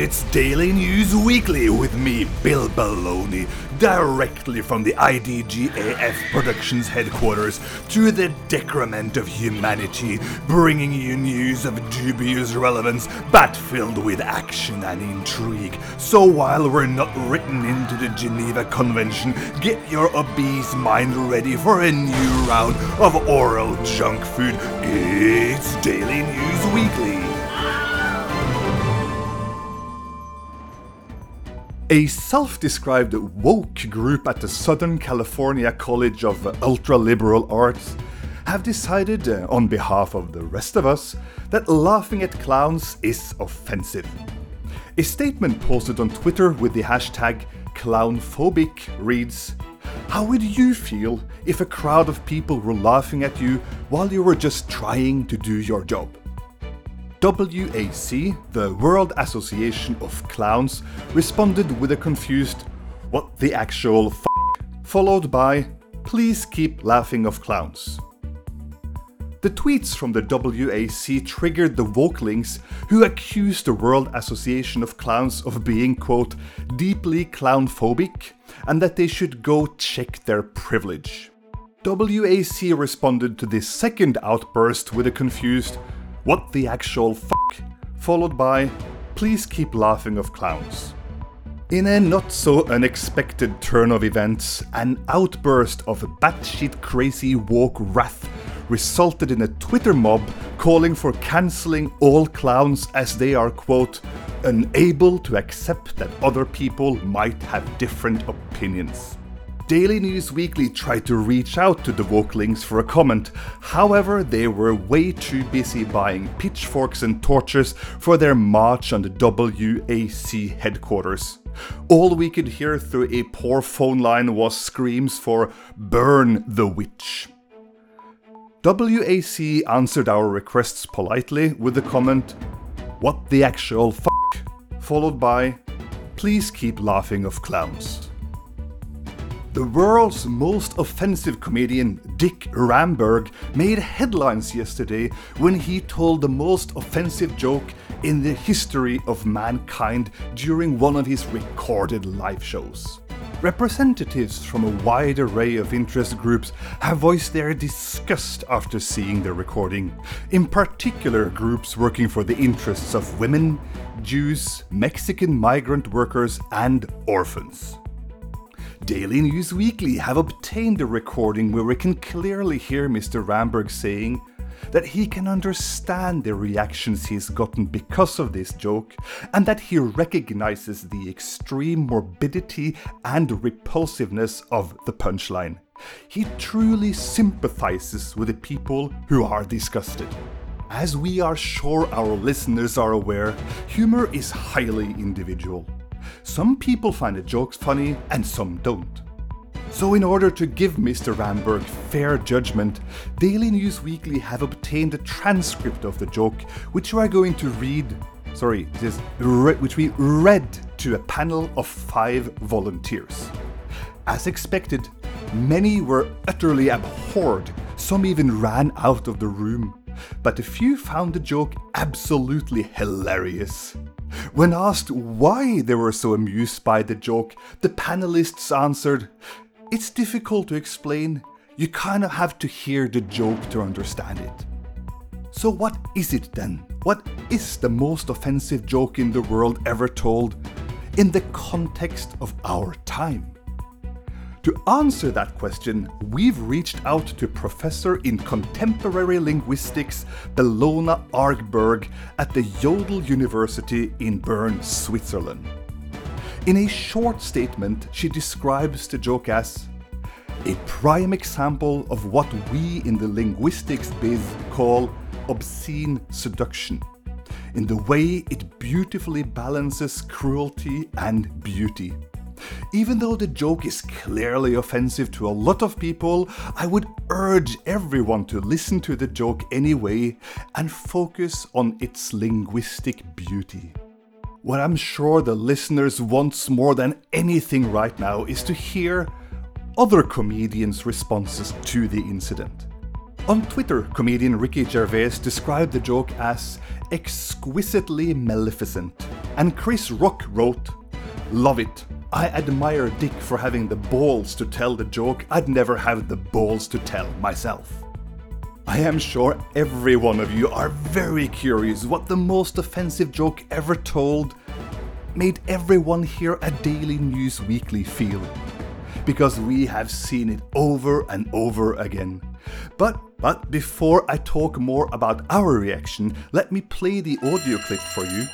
It's Daily News Weekly with me, Bill Baloney, directly from the IDGAF Productions headquarters to the decrement of humanity, bringing you news of dubious relevance but filled with action and intrigue. So while we're not written into the Geneva Convention, get your obese mind ready for a new round of oral junk food. It's Daily News Weekly. A self described woke group at the Southern California College of Ultra Liberal Arts have decided, uh, on behalf of the rest of us, that laughing at clowns is offensive. A statement posted on Twitter with the hashtag clownphobic reads How would you feel if a crowd of people were laughing at you while you were just trying to do your job? WAC, the World Association of Clowns, responded with a confused, What the actual f? followed by, Please keep laughing of clowns. The tweets from the WAC triggered the Wokelings, who accused the World Association of Clowns of being, quote, deeply clownphobic, and that they should go check their privilege. WAC responded to this second outburst with a confused, what the actual fuck, followed by, please keep laughing of clowns. In a not so unexpected turn of events, an outburst of batshit crazy woke wrath resulted in a Twitter mob calling for cancelling all clowns as they are, quote, unable to accept that other people might have different opinions. Daily News Weekly tried to reach out to the Wokelings for a comment, however, they were way too busy buying pitchforks and torches for their march on the WAC headquarters. All we could hear through a poor phone line was screams for Burn the Witch. WAC answered our requests politely with the comment, What the actual f? followed by, Please keep laughing of clowns. The world's most offensive comedian, Dick Ramberg, made headlines yesterday when he told the most offensive joke in the history of mankind during one of his recorded live shows. Representatives from a wide array of interest groups have voiced their disgust after seeing the recording, in particular, groups working for the interests of women, Jews, Mexican migrant workers, and orphans. Daily News Weekly have obtained a recording where we can clearly hear Mr. Ramberg saying that he can understand the reactions he's gotten because of this joke, and that he recognizes the extreme morbidity and repulsiveness of the punchline. He truly sympathizes with the people who are disgusted. As we are sure our listeners are aware, humor is highly individual. Some people find the jokes funny and some don't. So, in order to give Mr. Ramberg fair judgment, Daily News Weekly have obtained a transcript of the joke, which we are going to read. Sorry, this which we read to a panel of five volunteers. As expected, many were utterly abhorred, some even ran out of the room, but a few found the joke absolutely hilarious. When asked why they were so amused by the joke, the panelists answered, It's difficult to explain. You kind of have to hear the joke to understand it. So, what is it then? What is the most offensive joke in the world ever told in the context of our time? To answer that question, we've reached out to Professor in Contemporary Linguistics Bellona Argberg at the Yodel University in Bern, Switzerland. In a short statement, she describes the joke as a prime example of what we in the linguistics biz call obscene seduction, in the way it beautifully balances cruelty and beauty. Even though the joke is clearly offensive to a lot of people, I would urge everyone to listen to the joke anyway and focus on its linguistic beauty. What I'm sure the listeners wants more than anything right now is to hear other comedians' responses to the incident. On Twitter, comedian Ricky Gervais described the joke as exquisitely maleficent And Chris Rock wrote, Love it. I admire Dick for having the balls to tell the joke I'd never have the balls to tell myself. I am sure every one of you are very curious what the most offensive joke ever told made everyone here at Daily News Weekly feel. Because we have seen it over and over again. But but before I talk more about our reaction, let me play the audio clip for you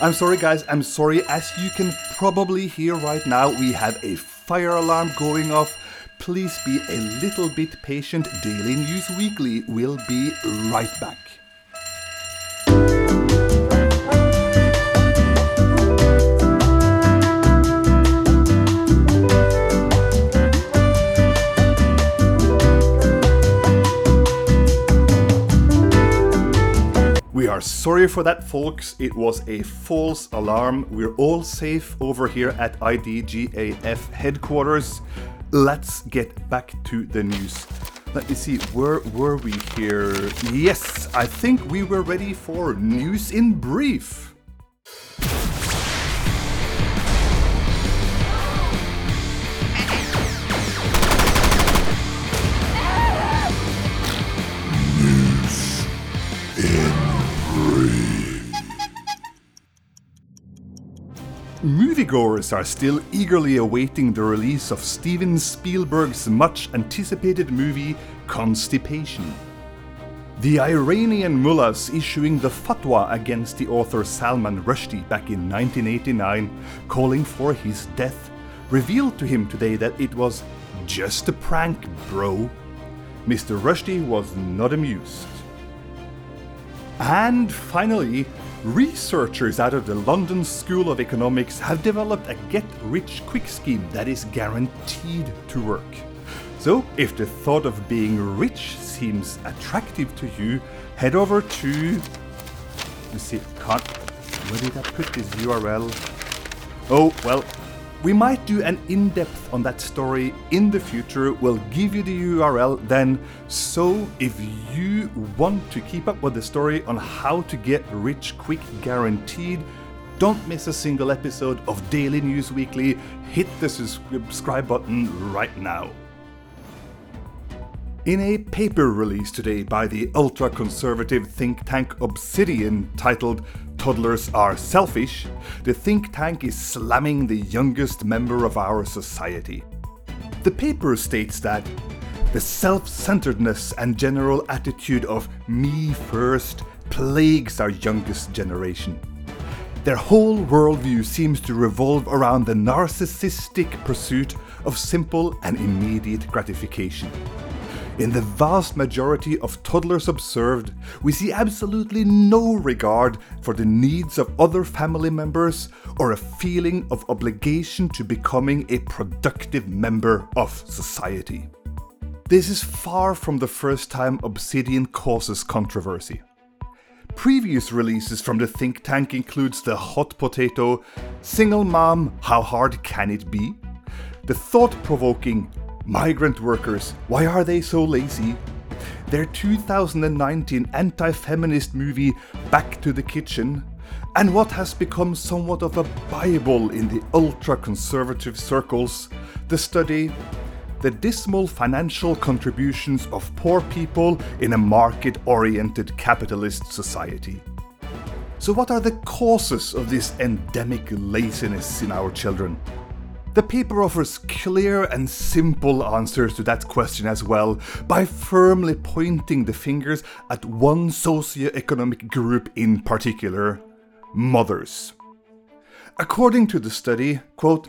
I'm sorry, guys, I'm sorry. As you can probably hear right now, we have a fire alarm going off. Please be a little bit patient. Daily News Weekly will be right back. Are sorry for that, folks. It was a false alarm. We're all safe over here at IDGAF headquarters. Let's get back to the news. Let me see, where were we here? Yes, I think we were ready for news in brief. Moviegoers are still eagerly awaiting the release of Steven Spielberg's much anticipated movie Constipation. The Iranian mullahs issuing the fatwa against the author Salman Rushdie back in 1989, calling for his death, revealed to him today that it was just a prank, bro. Mr. Rushdie was not amused. And finally, researchers out of the London School of Economics have developed a get rich quick scheme that is guaranteed to work. So, if the thought of being rich seems attractive to you, head over to. Let's see, can't. Where did I put this URL? Oh, well, we might do an in depth on that story in the future. We'll give you the URL then. So, if you want to keep up with the story on how to get rich quick guaranteed, don't miss a single episode of Daily News Weekly. Hit the subscribe button right now. In a paper released today by the ultra conservative think tank Obsidian titled Toddlers Are Selfish, the think tank is slamming the youngest member of our society. The paper states that the self centeredness and general attitude of me first plagues our youngest generation. Their whole worldview seems to revolve around the narcissistic pursuit of simple and immediate gratification. In the vast majority of toddlers observed, we see absolutely no regard for the needs of other family members or a feeling of obligation to becoming a productive member of society. This is far from the first time Obsidian causes controversy. Previous releases from the think tank includes the hot potato, single mom, how hard can it be? The thought-provoking Migrant workers, why are they so lazy? Their 2019 anti feminist movie Back to the Kitchen, and what has become somewhat of a Bible in the ultra conservative circles, the study The Dismal Financial Contributions of Poor People in a Market Oriented Capitalist Society. So, what are the causes of this endemic laziness in our children? The paper offers clear and simple answers to that question as well, by firmly pointing the fingers at one socio-economic group in particular mothers. According to the study, quote,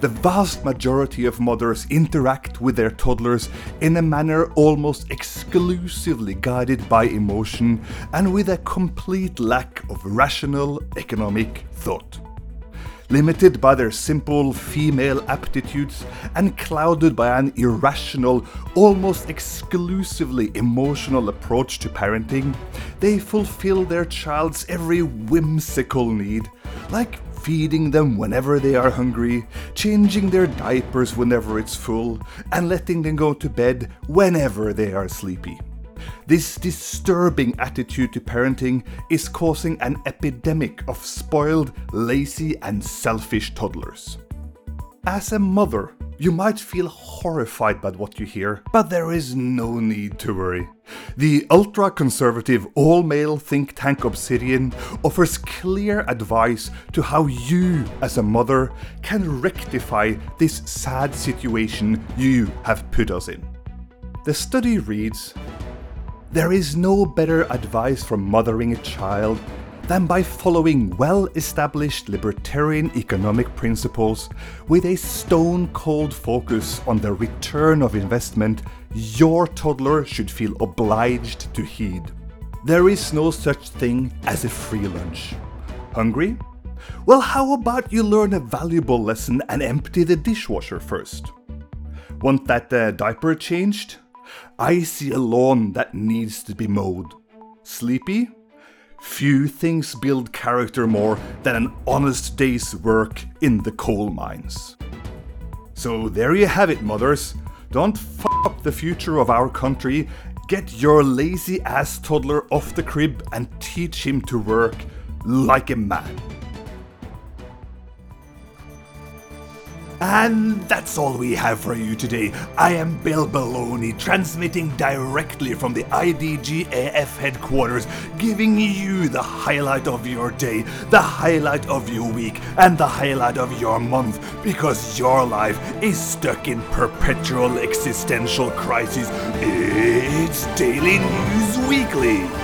the vast majority of mothers interact with their toddlers in a manner almost exclusively guided by emotion and with a complete lack of rational economic thought limited by their simple female aptitudes and clouded by an irrational, almost exclusively emotional approach to parenting, they fulfill their child's every whimsical need, like feeding them whenever they are hungry, changing their diapers whenever it's full, and letting them go to bed whenever they are sleepy. This disturbing attitude to parenting is causing an epidemic of spoiled, lazy, and selfish toddlers. As a mother, you might feel horrified by what you hear, but there is no need to worry. The ultra conservative all male think tank Obsidian offers clear advice to how you, as a mother, can rectify this sad situation you have put us in. The study reads There is no better advice for mothering a child than by following well established libertarian economic principles with a stone cold focus on the return of investment your toddler should feel obliged to heed. There is no such thing as a free lunch. Hungry? Well, how about you learn a valuable lesson and empty the dishwasher first? Want that uh, diaper changed? I see a lawn that needs to be mowed. Sleepy? Few things build character more than an honest day's work in the coal mines. So there you have it, mothers. Don't f up the future of our country. Get your lazy ass toddler off the crib and teach him to work like a man. And that's all we have for you today. I am Bill Baloney, transmitting directly from the IDGAF headquarters, giving you the highlight of your day, the highlight of your week, and the highlight of your month, because your life is stuck in perpetual existential crisis. It's Daily News Weekly.